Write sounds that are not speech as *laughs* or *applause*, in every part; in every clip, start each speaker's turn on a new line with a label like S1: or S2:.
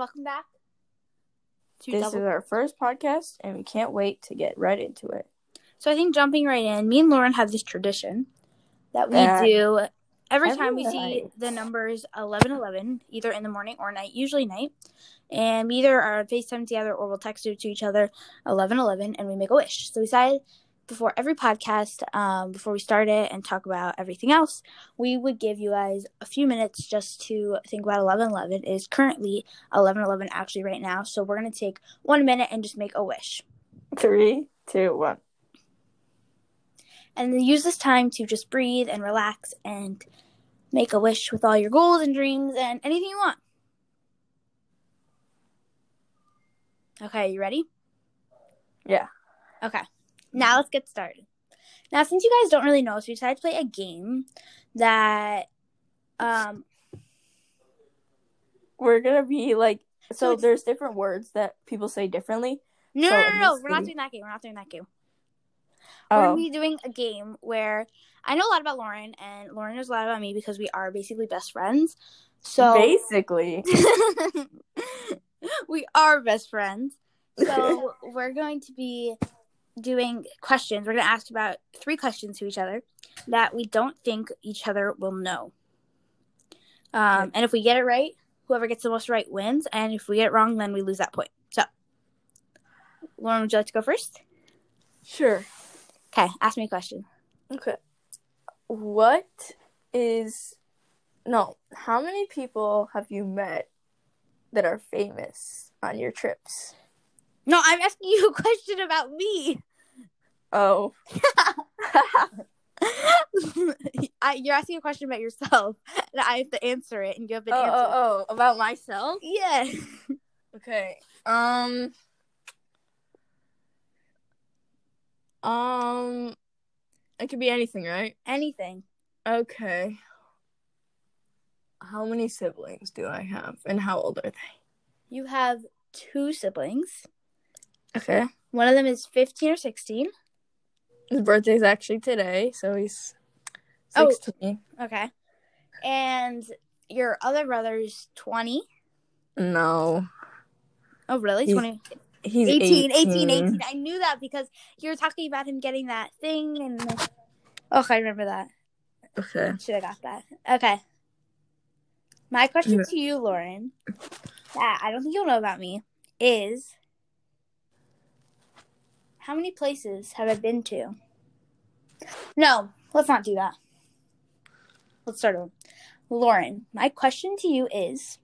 S1: welcome back. to
S2: This
S1: Double-
S2: is our first podcast, and we can't wait to get right into it.
S1: So I think jumping right in, me and Lauren have this tradition that we
S2: That-
S1: do every
S2: every
S1: time we see the numbers 11 11, either in the morning or night, usually night. And we either are on FaceTime together or we'll text it to each other 11 11 and we make a wish. So we decided before every podcast, um, before we start it and talk about everything else, we would give you guys a few minutes just to think about 11 11. It is currently 11 11 actually right now. So we're going to take one minute and just make a wish.
S2: Three, two, one.
S1: and then use this time to just breathe and relax and make a wish with all your goals and dreams and anything you want. Okay, you ready?
S2: Yeah.
S1: Okay. Now let's get started. Now, since you guys don't really know us, we decided to play a game that um
S2: We're gonna be like,
S1: So
S2: so there's different words that people say differently.
S1: no
S2: So
S1: no no, no, we're not doing that game. We're not doing that game. We're
S2: Oh,
S1: gonna be doing a game where I know a lot about Lauren and Lauren knows a lot about me because we are basically best friends. So
S2: basically, *laughs*
S1: we are best friends. So *laughs* we're going to be doing questions. We're going to ask about three questions to each other that we don't think each other will know. Um,
S2: Okay.
S1: and if we get it right, whoever gets the most right wins. And if we get it wrong, then we lose that point. So, Lauren, would you like to go first?
S2: sure.
S1: Okay, ask me a question.
S2: Okay. What is no? How many people have you met that are famous on your trips?
S1: No, I'm asking you a question about me.
S2: Oh, *laughs*
S1: I, you're asking a question about yourself, and I have to answer it, and you have
S2: oh,
S1: answer.
S2: oh, oh, about myself.
S1: Yeah.
S2: Okay. Um. Um. It could be anything, right?
S1: Anything.
S2: Okay. How many siblings do I have, and how old are they?
S1: You have two siblings.
S2: Okay.
S1: One of them is 15 or 16.
S2: His birthday is actually today, so he's
S1: Oh.
S2: sixteen.
S1: Okay. And your other brother's 20.
S2: No,
S1: Oh, really?
S2: He's
S1: 20.
S2: he's
S1: 18,
S2: 18,
S1: 18, 18. I knew that because you were talking about him getting that thing. and Oh, I remember that.
S2: Okay.
S1: Should have got that. Okay. My question
S2: Yeah.
S1: to you, Lauren, that I don't think you'll know about me, is how many places have I been to? No, let's not do that. Let's start over. Lauren, my question to you is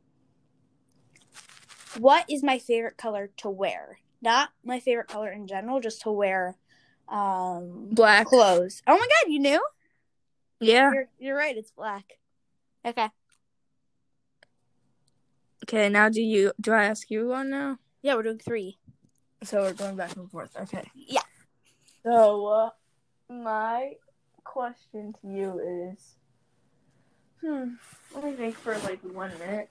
S1: what is my favorite color to wear? Not my favorite color in general, just to wear um
S2: Black.
S1: clothes. Oh my god, you knew?
S2: Yeah.
S1: You're you're right, it's black. Okay.
S2: Okay. Now, do you do I ask you one now?
S1: Yeah, we're doing three.
S2: So we're going back and forth. Okay.
S1: Yeah.
S2: So uh, my question to you is, hmm, let me think for like one minute.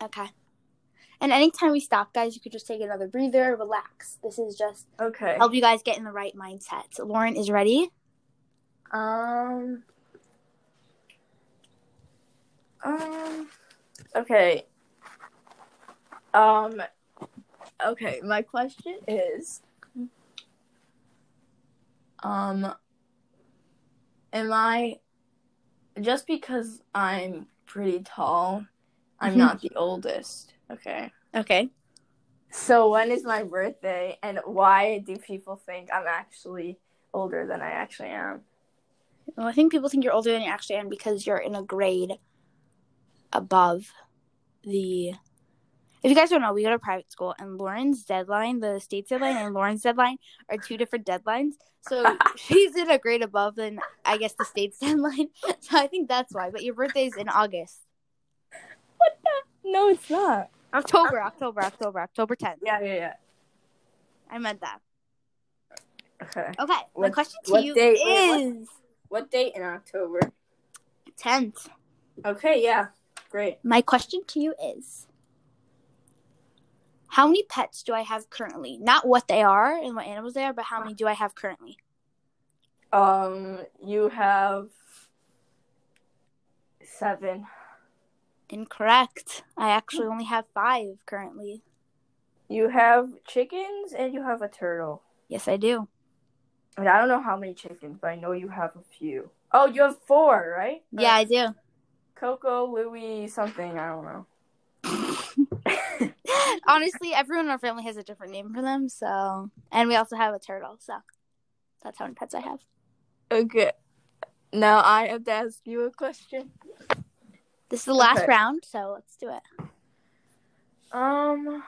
S1: Okay. And anytime we stop, guys, you could just take another breather, relax. This is just
S2: Okay.
S1: help you guys get in the right mindset. So Lauren is ready.
S2: Um. Um. Okay. Um. Okay. My question is. Um. Am I just because I'm pretty tall? I'm not the oldest. Okay.
S1: Okay.
S2: So when is my birthday, and why do people think I'm actually older than I actually am?
S1: Well, I think people think you're older than you actually am because you're in a grade above the. If you guys don't know, we go to private school, and Lauren's deadline, the state's deadline, and Lauren's deadline are two different deadlines. So *laughs* she's in a grade above than I guess the state's *laughs* deadline. So I think that's why. But your birthday's in August,
S2: What the? No, it's not.
S1: October, October, October, October 10th.
S2: Yeah, yeah, yeah.
S1: I meant that.
S2: Okay.
S1: Okay, my
S2: What-
S1: question to you
S2: date- wait, what-
S1: is
S2: What date in October?
S1: 10th.
S2: Okay, yeah. Great.
S1: My question to you is How many pets do I have currently? Not what they are and what animals they are, but how many do I have currently?
S2: Um, you have seven.
S1: Incorrect. I actually only have five currently.
S2: You have chickens and you have a turtle.
S1: Yes, I do.
S2: And I don't know how many chickens, but I know you have a few. Oh, you have four, right?
S1: Yeah, I do.
S2: Coco, Louie, something. I don't know.
S1: Honestly, everyone in our family has a different name for them. So, and we also have a turtle. So, that's how many pets I have.
S2: Okay. Now I have to ask you a question.
S1: This is the last
S2: Okay.
S1: round, so let's do it.
S2: Um,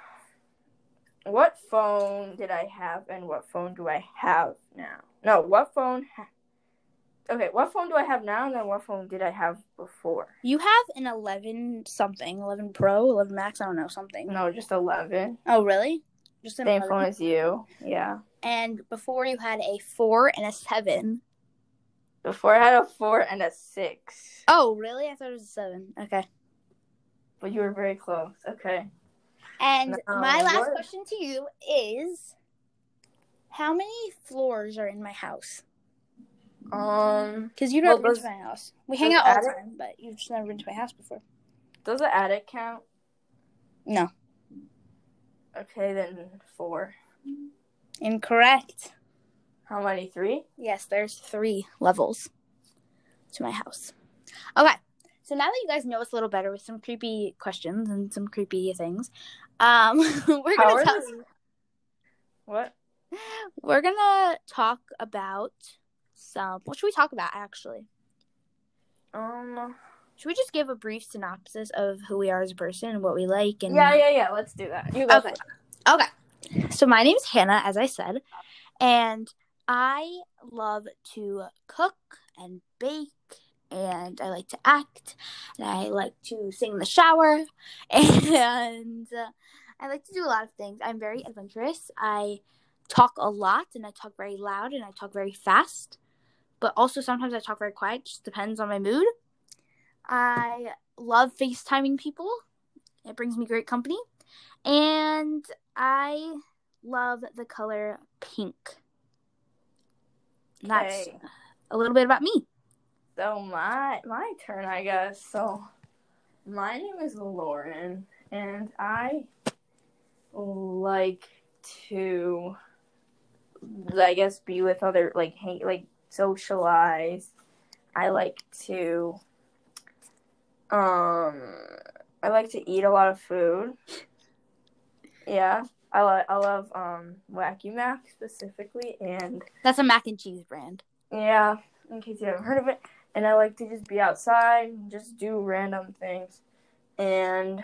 S2: what phone did I have, and what phone do I have now? No, what phone? Ha- okay, what phone do I have now, and then what phone did I have before?
S1: You have an 11 something, 11 Pro, 11 Max, I don't know, something.
S2: No, just eleven.
S1: Oh, really? Just an
S2: Same
S1: 11.
S2: phone as you. Yeah.
S1: And before you had a 4 and a 7.
S2: Before I had a four and a six,
S1: Oh, really? I thought it was a 7. Okay.
S2: but you were very close. Okay.
S1: And
S2: No,
S1: my last
S2: what?
S1: question to you is How many floors are in my house?
S2: Um,
S1: Because you've
S2: Well,
S1: never been
S2: does-
S1: to my house. We hang out all the time, but you've just never been to my house before.
S2: does the attic count?
S1: No.
S2: Okay, then four.
S1: Incorrect.
S2: How many? Three.
S1: Yes, there's three levels to my house. Okay, so now that you guys know us a little better with some creepy questions and some creepy things, um, *laughs* we're gonna tell,
S2: What?
S1: we're gonna talk about some. What should we talk about actually?
S2: Um.
S1: Should we just give a brief synopsis of who we are as a person and what we like? And
S2: Yeah, yeah, yeah. Let's do that. You go
S1: Okay. Okay. So my name's Hannah, as I said, and I love to cook and bake, and I like to act, and I like to sing in the shower, *laughs* and uh, I like to do a lot of things. I'm very adventurous. I talk a lot, and I talk very loud, and I talk very fast, but also sometimes I talk very quiet. Just depends on my mood. I love FaceTiming people. It brings me great company. And I love the color pink. That's a little bit about me.
S2: So my my turn, I guess. So my name is Lauren, and I like to, I guess, be with other like hang, like socialize. I like to, um, I like to eat a lot of food. Yeah, I like I love um Wacky Mac specifically, and
S1: That's a mac and cheese brand.
S2: yeah, in case you haven't heard of it. And I like to just be outside and just do random things and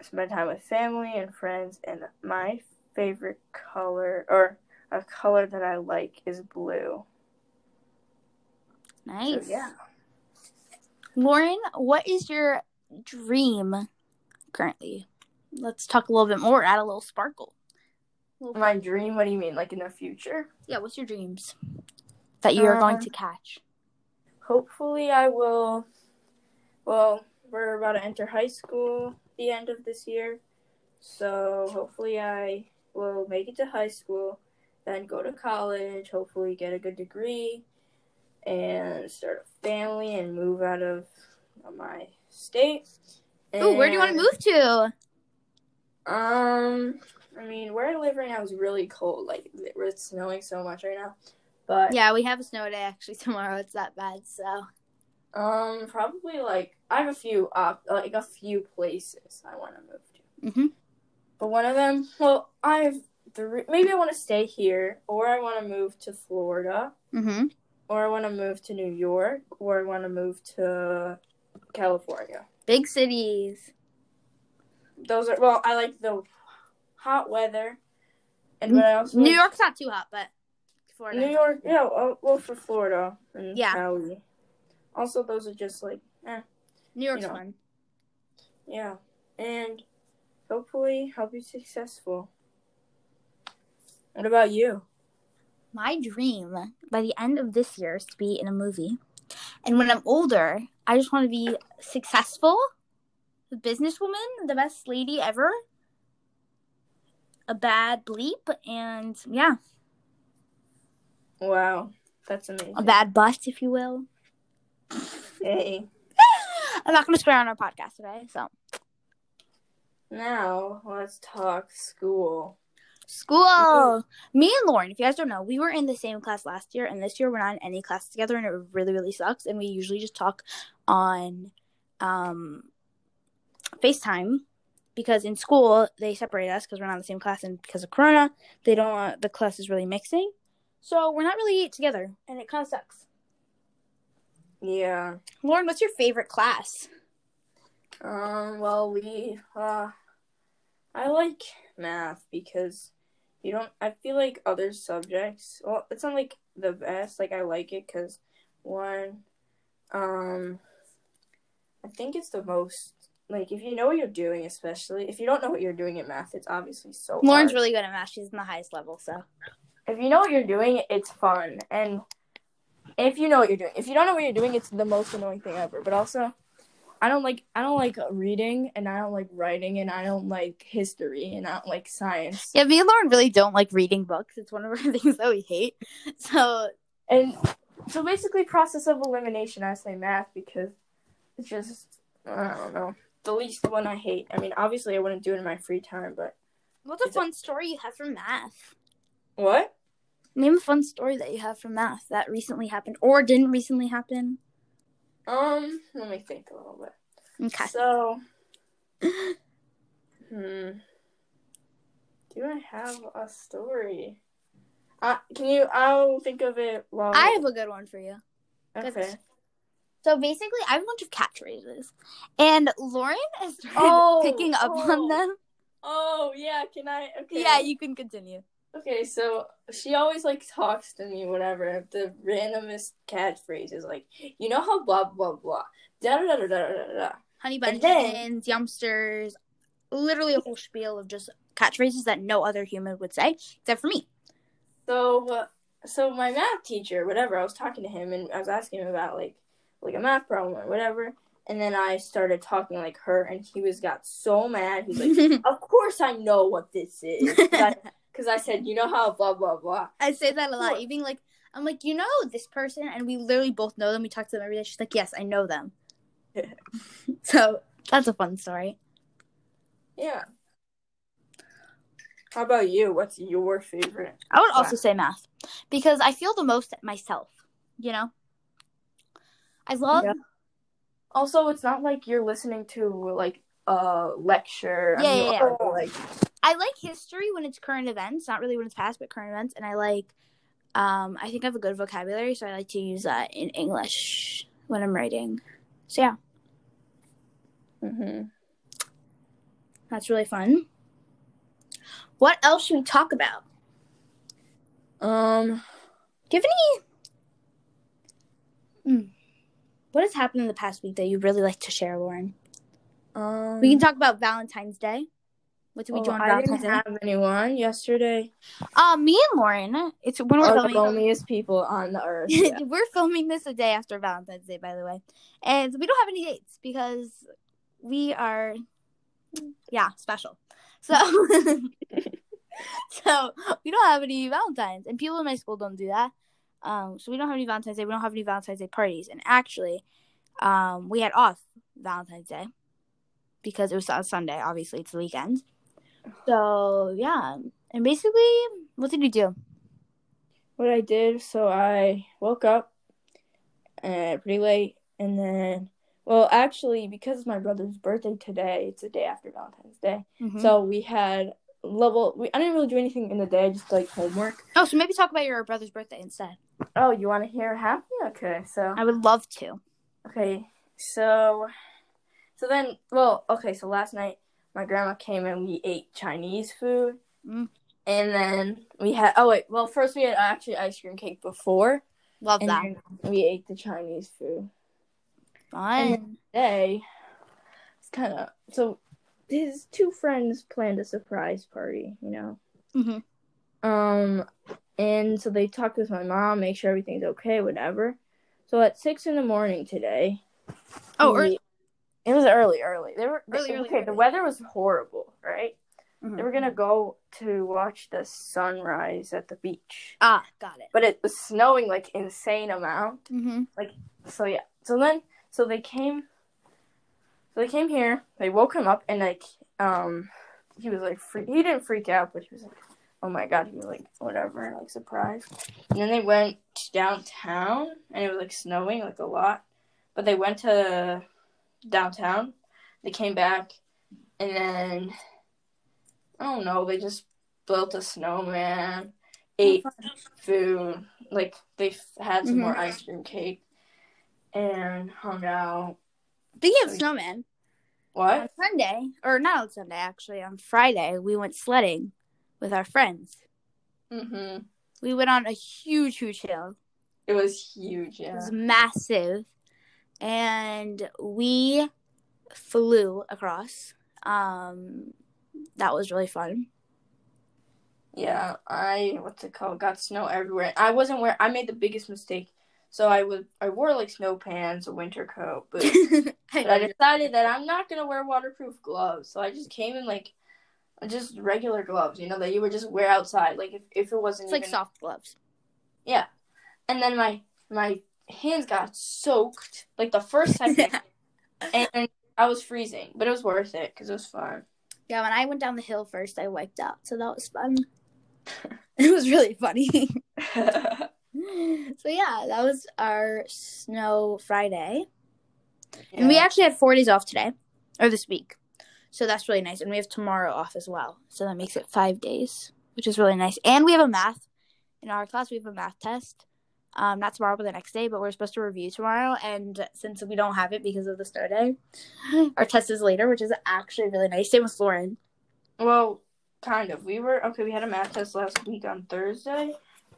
S2: spend time with family and friends. And my favorite color, or a color that I like, is blue. So,
S1: Nice.
S2: yeah.
S1: Lauren, what is your dream currently? Let's talk a little bit more, add a little sparkle. Little-
S2: My dream, what do you mean? Like in the future?
S1: Yeah, what's your dreams that you are going to uh, catch?
S2: Hopefully, I will. Well, we're about to enter high school the end of this year. So hopefully, I will make it to high school, then go to college, hopefully, get a good degree, and start a family and move out of my state.
S1: Ooh, where do you want to move to?
S2: Um, I mean, where I live right now is really cold. Like, it's snowing so much right now. But
S1: Yeah, we have a snow day actually *laughs* tomorrow. It's that bad, so
S2: Um, probably like I have a few op- like a few places I want to move to.
S1: Mm-hmm.
S2: But one of them, well, I have three. Maybe I want to stay here, or I want to move to Florida,
S1: mm-hmm.
S2: Or I want to move to New York, or I want to move to California.
S1: big cities.
S2: Those are well, I like the hot weather, and I also
S1: New York's not too hot, but Florida.
S2: New York, yeah, well, for Florida and
S1: Yeah.
S2: Cali. Also, those are just like eh,
S1: New York's
S2: you know.
S1: fun.
S2: Yeah, and hopefully I'll be successful. What about you?
S1: My dream by the end of this year is to be in a movie. And when I'm older, I just want to be successful, a businesswoman, the best lady ever, a bad bleep, and yeah,
S2: Wow, that's amazing.
S1: a bad bust, if you will.
S2: Hey. *laughs*
S1: I'm not going to swear on our podcast today. So
S2: Now let's talk school.
S1: School. Me and Lauren, if you guys don't know, we were in the same class last year, and this year we're not in any class together, and it really really sucks. And we usually just talk on um FaceTime because in school they separate us because we're not in the same class, and because of Corona, they don't want the classes really mixing. So we're not really together, and it kind of sucks.
S2: Yeah.
S1: Lauren, what's your favorite class?
S2: Um. Well, we. Uh. I like math because you don't. I feel like other subjects. Well, it's not like the best. Like I like it because one. Um. I think it's the most. Like if you know what you're doing, especially if you don't know what you're doing in math, it's obviously so.
S1: Lauren's
S2: hard.
S1: really good at math. She's in the highest level, so.
S2: if you know what you're doing, it's fun. And if you know what you're doing, if you don't know what you're doing, it's the most annoying thing ever. But also, I don't like I don't like reading, and I don't like writing, and I don't like history, and I don't like science.
S1: Yeah, me and Lauren really don't like reading books. It's one of our *laughs* things that we hate. So
S2: And so basically, process of elimination, I say math because it's just I don't know the least one I hate. I mean, obviously, I wouldn't do it in my free time, but
S1: What's a
S2: Is it-
S1: fun story you have from math?
S2: what?
S1: Name a fun story that you have from math that recently happened or didn't recently happen.
S2: Um, let me think a little bit.
S1: Okay.
S2: So, hmm. Do I have a story? Uh, can you? I'll think of it while.
S1: I have a good one for you.
S2: Okay.
S1: So basically, I have a bunch of catchphrases, and Lauren is
S2: Oh,
S1: picking up
S2: oh.
S1: on them.
S2: Oh yeah. Can I? Okay.
S1: Yeah, you can continue.
S2: Okay, so she always like talks to me, whatever. The randomest catchphrases, like you know how blah blah blah, da da da da da da da.
S1: Honey
S2: then-
S1: bunches, yumsters, literally a whole spiel of just catchphrases that no other human would say except for me.
S2: So, uh, so my math teacher, whatever, I was talking to him and I was asking him about like, like a math problem or whatever. And then I started talking like her, and he was got so mad. He's like, *laughs* "Of course I know what this is," because I, said, "You know how blah blah blah."
S1: I say that a lot.
S2: What?
S1: Even like I'm like, you know this person, and we literally both know them. We talk to them every day. She's like, yes, I know them. *laughs* so that's a fun story.
S2: Yeah. How about you? What's your favorite?
S1: I would also say math because I feel the most myself. You know, I love.
S2: Yeah. Also, it's not like you're listening to like a lecture. I
S1: Yeah,
S2: mean,
S1: yeah, yeah.
S2: or, like
S1: I like history when it's current events, not really when it's past, but current events. And I like, um, I think I have a good vocabulary, so I like to use that in English when I'm writing. So yeah,
S2: hmm
S1: that's really fun. What else should we talk about?
S2: um,
S1: Do you have any? Hmm. What has happened in the past week that you'd really like to share, Lauren?
S2: Um,
S1: We can talk about Valentine's Day. What did we do
S2: well,
S1: on
S2: I
S1: Valentine's
S2: didn't have anyone yesterday.
S1: Um, me and Lauren. It's when we're
S2: Are the
S1: filming.
S2: loneliest people on the *laughs* earth. Yeah.
S1: we're filming this a day after Valentine's Day, by the way, and we don't have any dates because we are, yeah, special. So, *laughs* so we don't have any Valentines, and people in my school don't do that. Um, so we don't have any Valentine's Day. We don't have any Valentine's Day parties, and actually, um, we had off Valentine's Day because it was on Sunday. Obviously, it's the weekend. So yeah, and basically, what did we do?
S2: what I did, so I woke up uh, pretty late, and then, well, actually, because it's my brother's birthday today, it's the day after Valentine's Day.
S1: Mhm.
S2: So we had level. We, I didn't really do anything in the day, just like homework.
S1: oh, so maybe talk about your brother's birthday instead.
S2: Oh, you want to hear what happened? Okay, so
S1: I would love to.
S2: okay, so so then, well, okay, so last night my grandma came and we ate Chinese food,
S1: Mm.
S2: and then we had. Oh wait, well, first we had actually ice cream cake before,
S1: Love
S2: and
S1: that.
S2: we ate the Chinese food.
S1: Fun.
S2: Today, it's kind of so. His two friends planned a surprise party, you know.
S1: Mhm.
S2: Um, and so they talked with my mom, make sure everything's okay, whatever. So at six in the morning today.
S1: Oh,
S2: we-
S1: early.
S2: It was early, early. They were
S1: Early, early,
S2: okay. The weather was horrible, right?
S1: Mhm.
S2: They were gonna go to watch the sunrise at the beach,
S1: Ah, got it.
S2: but it was snowing like insane amount.
S1: Mm-hmm.
S2: Like so yeah. So then, so they came, So they came here. They woke him up, and like, um, he was like, free- he didn't freak out, but he was like, oh my god, he was like, whatever, like surprised. And then they went downtown, and it was like snowing like a lot. But they went to downtown. They came back, and then I don't know. They just built a snowman, ate food. Like they had some
S1: Mhm.
S2: more ice cream cake, and hung out.
S1: Speaking of snowman, on
S2: What?
S1: Sunday, or not on Sunday, actually, on Friday, we went sledding with our friends.
S2: Mm hmm
S1: We went on a huge, huge hill.
S2: It was huge. Yeah.
S1: It was massive. And we flew across. Um, that was really fun.
S2: Yeah, I what's it called? Got snow everywhere. I wasn't wearing. I made the biggest mistake. So I was I wore like snow pants, a winter coat, but, but *laughs* I decided that I'm not gonna wear waterproof gloves. So I just came in like just regular gloves, you know, that you would just wear outside. Like if, if it wasn't
S1: it's like soft gloves. Yeah.
S2: And then my my hands got soaked like the first second, *laughs* and I was freezing, but it was worth it because it was fun.
S1: Yeah, when I went down the hill first, I wiped out, so that was fun. *laughs* it was really funny. *laughs* so yeah, that was our snow Friday, and we actually had four days off today, or this week, so that's really nice. And we have tomorrow off as well, so that makes it five days, which is really nice. And we have a math in our class. We have a math test. Um, not tomorrow, but the next day. But we're supposed to review tomorrow, and since we don't have it because of the snow day, *laughs* our test is later, which is actually really nice. Same with Lauren.
S2: Well, kind of. We were okay. We had a math test last week on Thursday,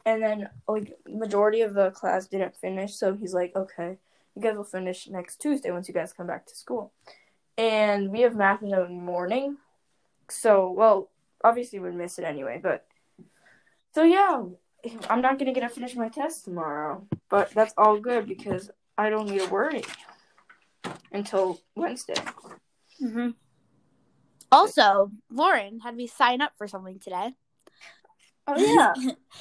S2: and then like majority of the class didn't finish. So he's like, "Okay, you guys will finish next Tuesday once you guys come back to school." And we have math in the morning, so well, obviously we'd miss it anyway. But so yeah, I'm not gonna get to finish my test tomorrow, but that's all good because I don't need to worry until Wednesday.
S1: Mm-hmm. Also, Lauren had me sign up for something today.
S2: Oh *laughs* yeah.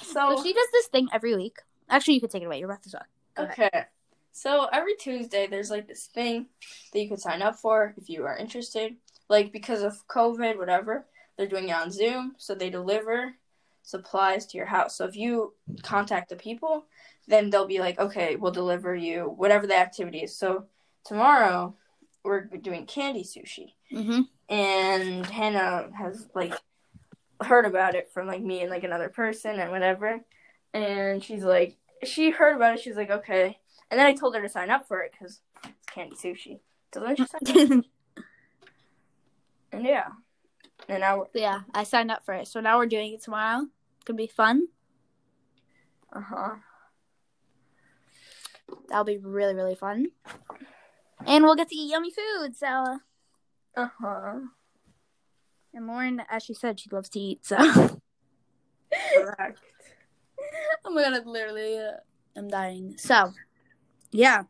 S1: So
S2: So
S1: she does this thing every week. Actually, you could take it away. You're about to talk. Go ahead.
S2: Okay. So every Tuesday there's like this thing that you can sign up for if you are interested. Like because of COVID, whatever, they're doing it on Zoom, so they deliver supplies to your house. So if you contact the people, then they'll be like, "Okay, we'll deliver you whatever the activity is." So tomorrow we're doing candy sushi.
S1: Mm-hmm.
S2: and Hannah has like heard about it from like me and like another person and whatever, and she's like, she heard about it. She's like, okay, and then I told her to sign up for it because it's candy sushi. So then she signed up, and yeah, and now we're
S1: yeah, I signed up for it. So now we're doing it tomorrow. Gonna be fun.
S2: uh huh.
S1: That'll be really, really fun. And we'll get to eat yummy food. So,
S2: Uh huh.
S1: and Lauren, as she said, she loves to eat. So,
S2: Correct. *laughs*
S1: oh my god, I'm literally, uh, I'm dying. So, yeah.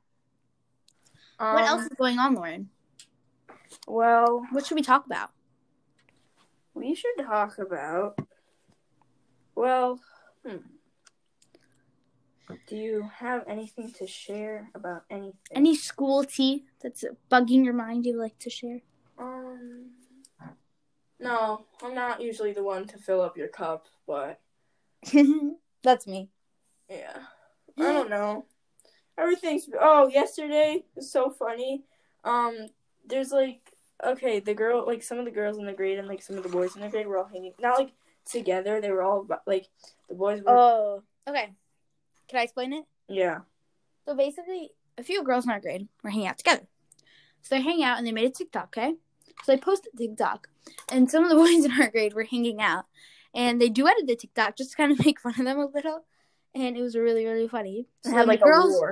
S2: Um,
S1: what else is going on, Lauren?
S2: Well,
S1: What should we talk about?
S2: we should talk about. Well, hmm. Do you have anything to share about anything?
S1: Any school tea that's bugging your mind you'd like to share?
S2: Um, no, I'm not usually the one to fill up your cup, but *laughs*
S1: that's me.
S2: yeah, I don't know. Everything's oh, yesterday was so funny. Um, there's like okay, the girl like some of the girls in the grade and like some of the boys in the grade were all hanging not like together. They were all like the boys were
S1: Oh, okay. Can I explain it?
S2: yeah
S1: So basically, a few girls in our grade were hanging out together. So they hang out and they made a TikTok, okay? So they posted TikTok, and some of the *laughs* boys in our grade were hanging out, and they duetted the TikTok just to kind of *laughs* make fun of them a little, and it was really really funny. So
S2: had like
S1: the girls,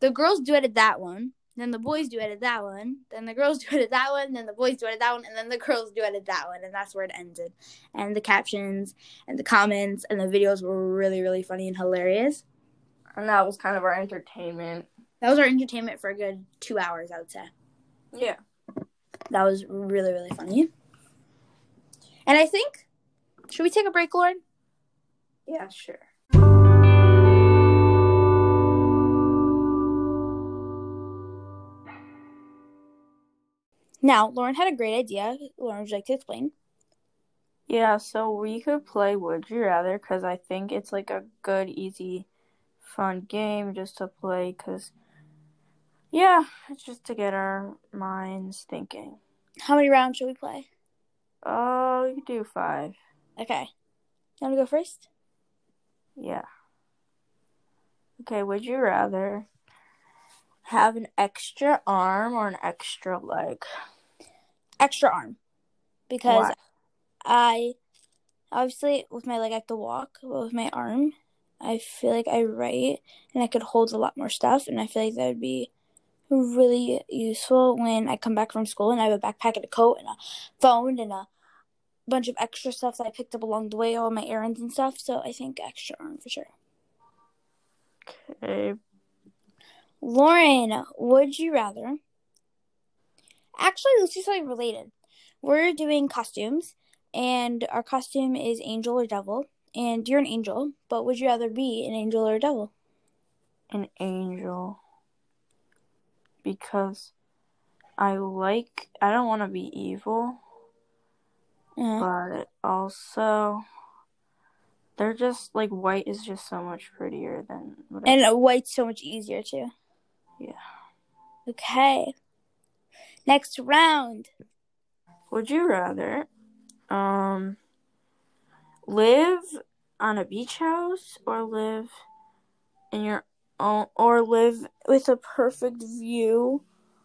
S1: the girls duetted that one, then the boys do duetted that one, then the girls do *laughs* duetted that one, then the boys do duetted that one, and then the girls do duetted that one, and that's where it ended. And the captions and the comments and the videos were really really funny and hilarious.
S2: and that was kind of our entertainment.
S1: That was our entertainment for a good two hours, I would say.
S2: Yeah.
S1: That was really, really funny. And I think, should we take a break, Lauren?
S2: Yeah, sure.
S1: Now, Lauren had a great idea. Lauren, would you like to explain?
S2: Yeah, so we could play Would You Rather because I think it's like a good, easy, fun game just to play because, yeah, it's just to get our minds thinking.
S1: How many rounds should we play?
S2: Oh, you do five.
S1: Okay. You want to go first?
S2: Yeah. Okay, would you rather have an extra arm or an extra leg?
S1: Extra arm. Because
S2: Why?
S1: I obviously with my leg I have to walk, but with my arm I feel like I write and I could hold a lot more stuff and I feel like that would be really useful when I come back from school and I have a backpack and a coat and a phone and a bunch of extra stuff that I picked up along the way, all my errands and stuff. So I think extra arm for sure.
S2: Okay.
S1: Lauren, would you rather? Actually, let's do something related. We're doing costumes, and our costume is angel or devil. And you're an angel, but would you rather be an angel or a devil?
S2: An angel. Because I like, I don't want to be evil,
S1: Uh-huh.
S2: but also, they're just, like, white is just so much prettier than whatever.
S1: And white's so much easier too.
S2: Yeah.
S1: Okay. Next round.
S2: Would you rather um live on a beach house or live in your own or live with a perfect view?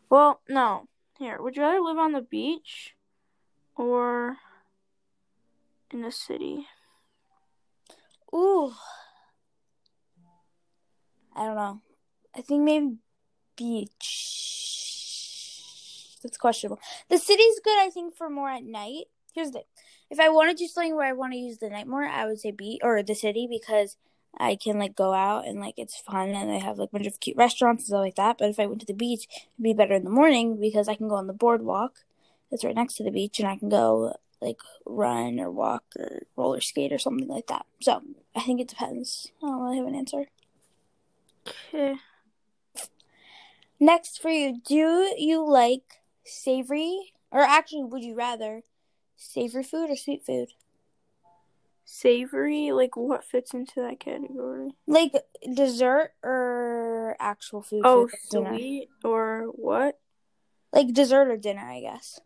S2: Well, no. Here, would you rather live on the beach or in the city?
S1: Ooh. I don't know. I think maybe beach. That's questionable. The city's good, I think, for more at night. Here's the thing. If I want to do something where I want to use the night more, I would say beach or the city because I can like go out and like it's fun and I have like a bunch of cute restaurants and stuff like that. But if I went to the beach, it'd be better in the morning because I can go on the boardwalk that's right next to the beach and I can go like run or walk or roller skate or something like that. So I think it depends. I don't really have an answer.
S2: Okay.
S1: Next for you, do you like savory or actually would you rather savory food or sweet food?
S2: Savory, like what fits into that category?
S1: Like dessert or actual food?
S2: Oh,
S1: for dinner?
S2: sweet or what?
S1: Like dessert or dinner, I guess.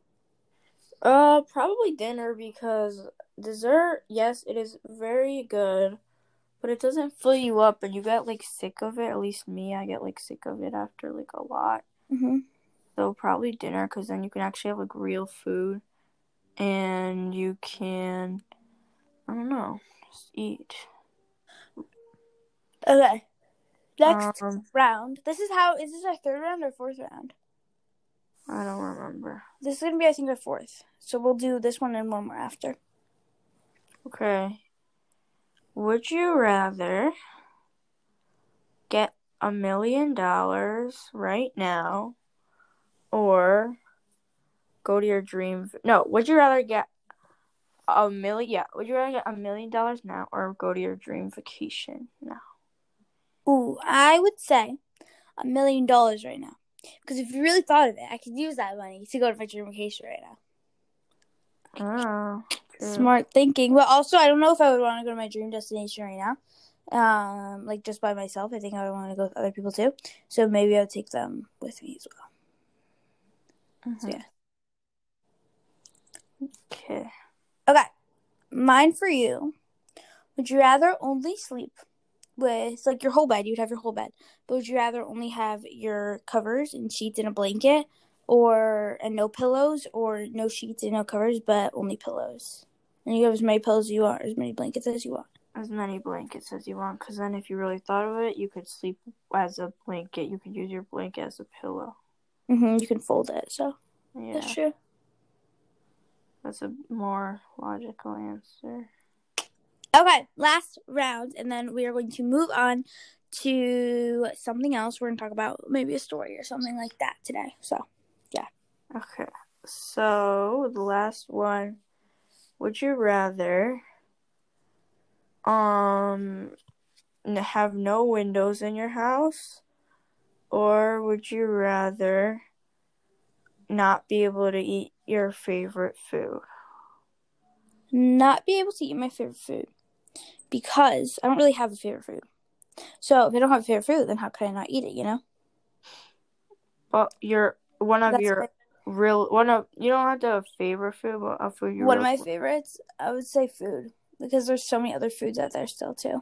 S2: Uh, probably dinner because dessert, yes, it is very good, but it doesn't fill you up and you get like sick of it. At least me, I get like sick of it after like a lot.
S1: hmm
S2: So probably dinner because then you can actually have like real food and you can, I don't know, just eat.
S1: Okay. Next
S2: Um,
S1: round. This is how. Is this our third round or fourth round?
S2: I don't remember.
S1: This is gonna be, I think, our fourth. So we'll do this one and one more after.
S2: Okay. Would you rather get a million dollars right now or go to your dream? No, would you rather get a million? Yeah, would you rather get a million dollars now or go to your dream vacation now?
S1: Ooh, I would say a million dollars right now. Because if you really thought of it, I could use that money to go to my dream vacation right now.
S2: Oh, true.
S1: Smart thinking. But also, I don't know if I would want to go to my dream destination right now. Um, like just by myself. I think I would want to go with other people too. So maybe I would take them with me as well. So
S2: Mhm.
S1: yeah.
S2: Okay.
S1: Okay. Mine for you. Would you rather only sleep with like your whole bed? You'd have your whole bed. But would you rather only have your covers and sheets and a blanket or and no pillows or no sheets and no covers but only pillows? And you have as many pillows as you want, as many blankets as you want.
S2: As many blankets as you want, because then if you really thought of it, you could sleep as a blanket. You could use your blanket as a pillow.
S1: Hmm You can fold it, so
S2: Yeah.
S1: that's true.
S2: That's a more logical answer.
S1: Okay, last round, and then we are going to move on to something else. We're going to talk about maybe a story or something like that today. So, yeah.
S2: Okay. So the last one. Would you rather um have no windows in your house or would you rather not be able to eat your favorite food?
S1: Not be able to eat my favorite food because I don't really have a favorite food. So if I don't have a favorite food, then how could I not eat it? You know.
S2: But your one of
S1: That's
S2: your
S1: my-
S2: real one of you don't have to have a favorite food, but a food you
S1: One of my favorites, I would say food because there's so many other foods out there still too.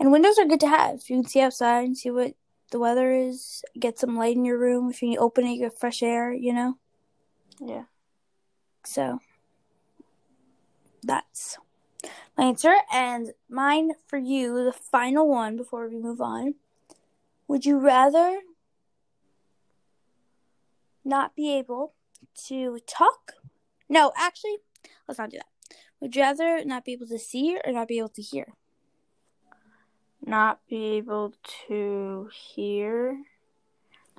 S1: And windows are good to have. You can see outside and see what the weather is. Get some light in your room. If you open it, you get fresh air. You know.
S2: yeah.
S1: So that's my answer. And mine for you, the final one before we move on. Would you rather not be able to talk? No, actually, let's not do that. Would you rather not be able to see or not be able to hear?
S2: Not be able to hear.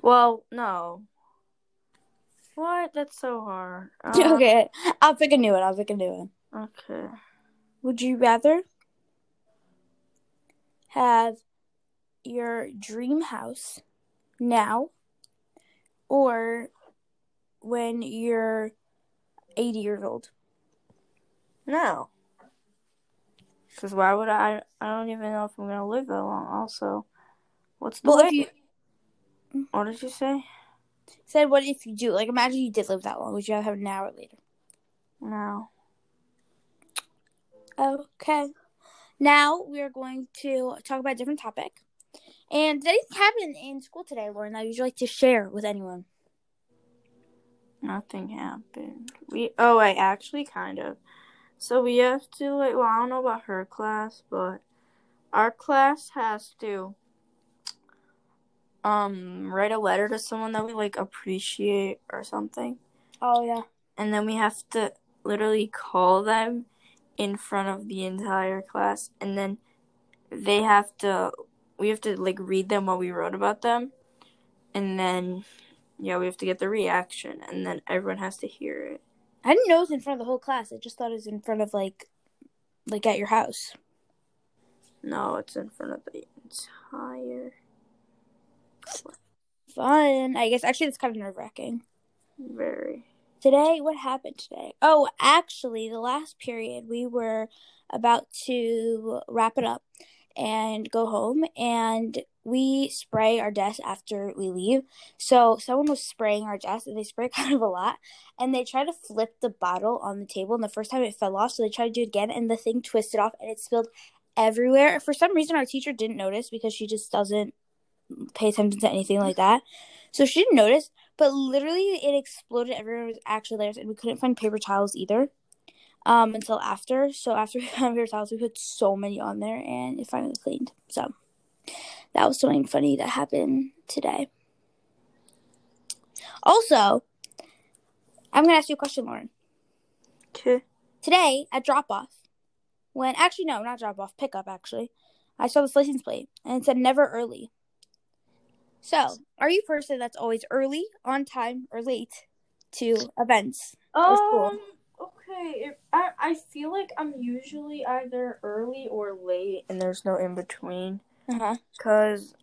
S2: Well, no. What? That's so hard. *laughs* Uh,
S1: okay, I'll pick a new one. I'll pick a new one.
S2: Okay.
S1: Would you rather have your dream house now or when you're 80 years old?
S2: No. Because why would I? I don't even know if I'm gonna live that long. Also, what's the
S1: Well,
S2: way?
S1: if you
S2: What did you say?
S1: said, what if you do? Like, imagine you did live that long. Would you have an hour later?
S2: No.
S1: Okay. Now we are going to talk about a different topic. And did anything happen in school today, Lauren, that you'd like to share with anyone?
S2: Nothing happened. We oh I actually kind of. So we have to like well I don't know about her class, but our class has to um write a letter to someone that we like appreciate or something.
S1: Oh, yeah.
S2: And then we have to literally call them in front of the entire class and then they have to we have to like read them what we wrote about them and then yeah, we have to get the reaction and then everyone has to hear it.
S1: I didn't know it was in front of the whole class. I just thought it was in front of, like, like at your house.
S2: No, it's in front of the entire.
S1: Fun. I guess actually it's kind of nerve wracking.
S2: Very.
S1: Today, what happened today? Oh, actually, the last period we were about to wrap it up and go home, and we spray our desk after we leave. So someone was spraying our desk, and they spray *laughs* kind of a lot, and they tried to flip the bottle on the table, and the first time it fell off, so they tried to do it again, and the thing twisted off, and it spilled everywhere. For some reason, our teacher didn't notice because she just doesn't pay attention to anything like that. So she didn't notice, but literally it exploded. Everyone was actually there, and we couldn't find paper towels either um, until after. So after we *laughs* found paper towels, we put so many on there, and it finally cleaned. So that was something funny that happened today. Also, I'm gonna ask you a question, Lauren.
S2: Okay.
S1: Today at drop off, when actually no, not drop off, pickup actually, I saw this license plate and it said never early. So, are you a person that's always early, on time, or late to events? Or school.
S2: If, I I feel like I'm usually either early or late, and there's no in between.
S1: Uh huh.
S2: Cause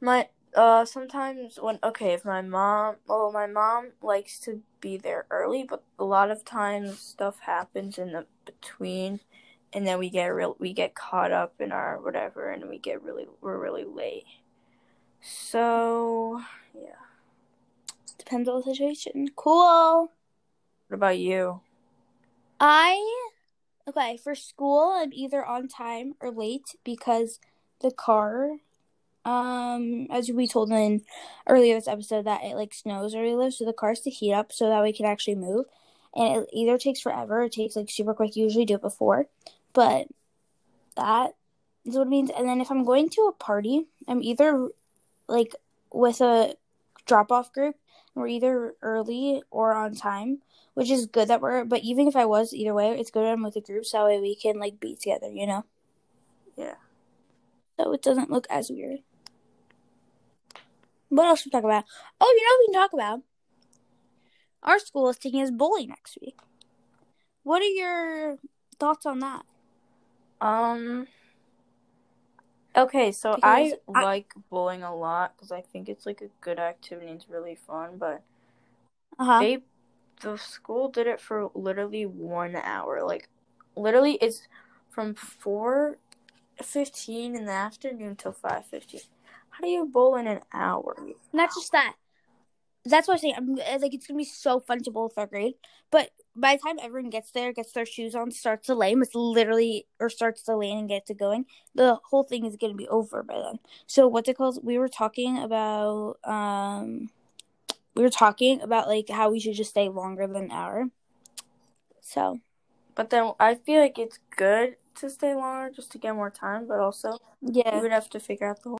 S2: my uh sometimes when okay if my mom well my mom likes to be there early, but a lot of times stuff happens in the between, and then we get real we get caught up in our whatever, and we get really we're really late. So yeah.
S1: Depends on the situation. Cool.
S2: What about you?
S1: I okay for school. I'm either on time or late because the car, um, as we told in earlier this episode, that it like snows where we live, so the car has to heat up so that we can actually move, and it either takes forever, or it takes like super quick. You usually do it before, but that is what it means. And then if I'm going to a party, I'm either like with a drop off group. We're either early or on time which is good that we're. But even if I was either way, it's good I'm with a group, so that way we can like be together, you know.
S2: Yeah.
S1: So it doesn't look as weird. What else should we talk about? Oh, you know what we can talk about. Our school is taking us bowling next week. What are your thoughts on that?
S2: Um, Okay, so I,
S1: I-
S2: like bowling a lot because I think it's like a good activity and it's really fun. But
S1: Uh huh.
S2: they, the school did it for literally one hour. Like, literally, it's from four fifteen in the afternoon till five fifteen. How do you bowl in an hour?
S1: Not just that. That's what I'm saying. I'm uh, like, it's gonna be so fun to bowl third grade. But by the time everyone gets there, gets their shoes on, starts to lane, it's literally or starts to lane and gets it going. The whole thing is gonna be over by then. So what's it called? We were talking about um, we were talking about like how we should just stay longer than an hour. So
S2: But then I feel like it's good to stay longer just to get more time. But also, you
S1: yeah,
S2: would have to figure out the whole.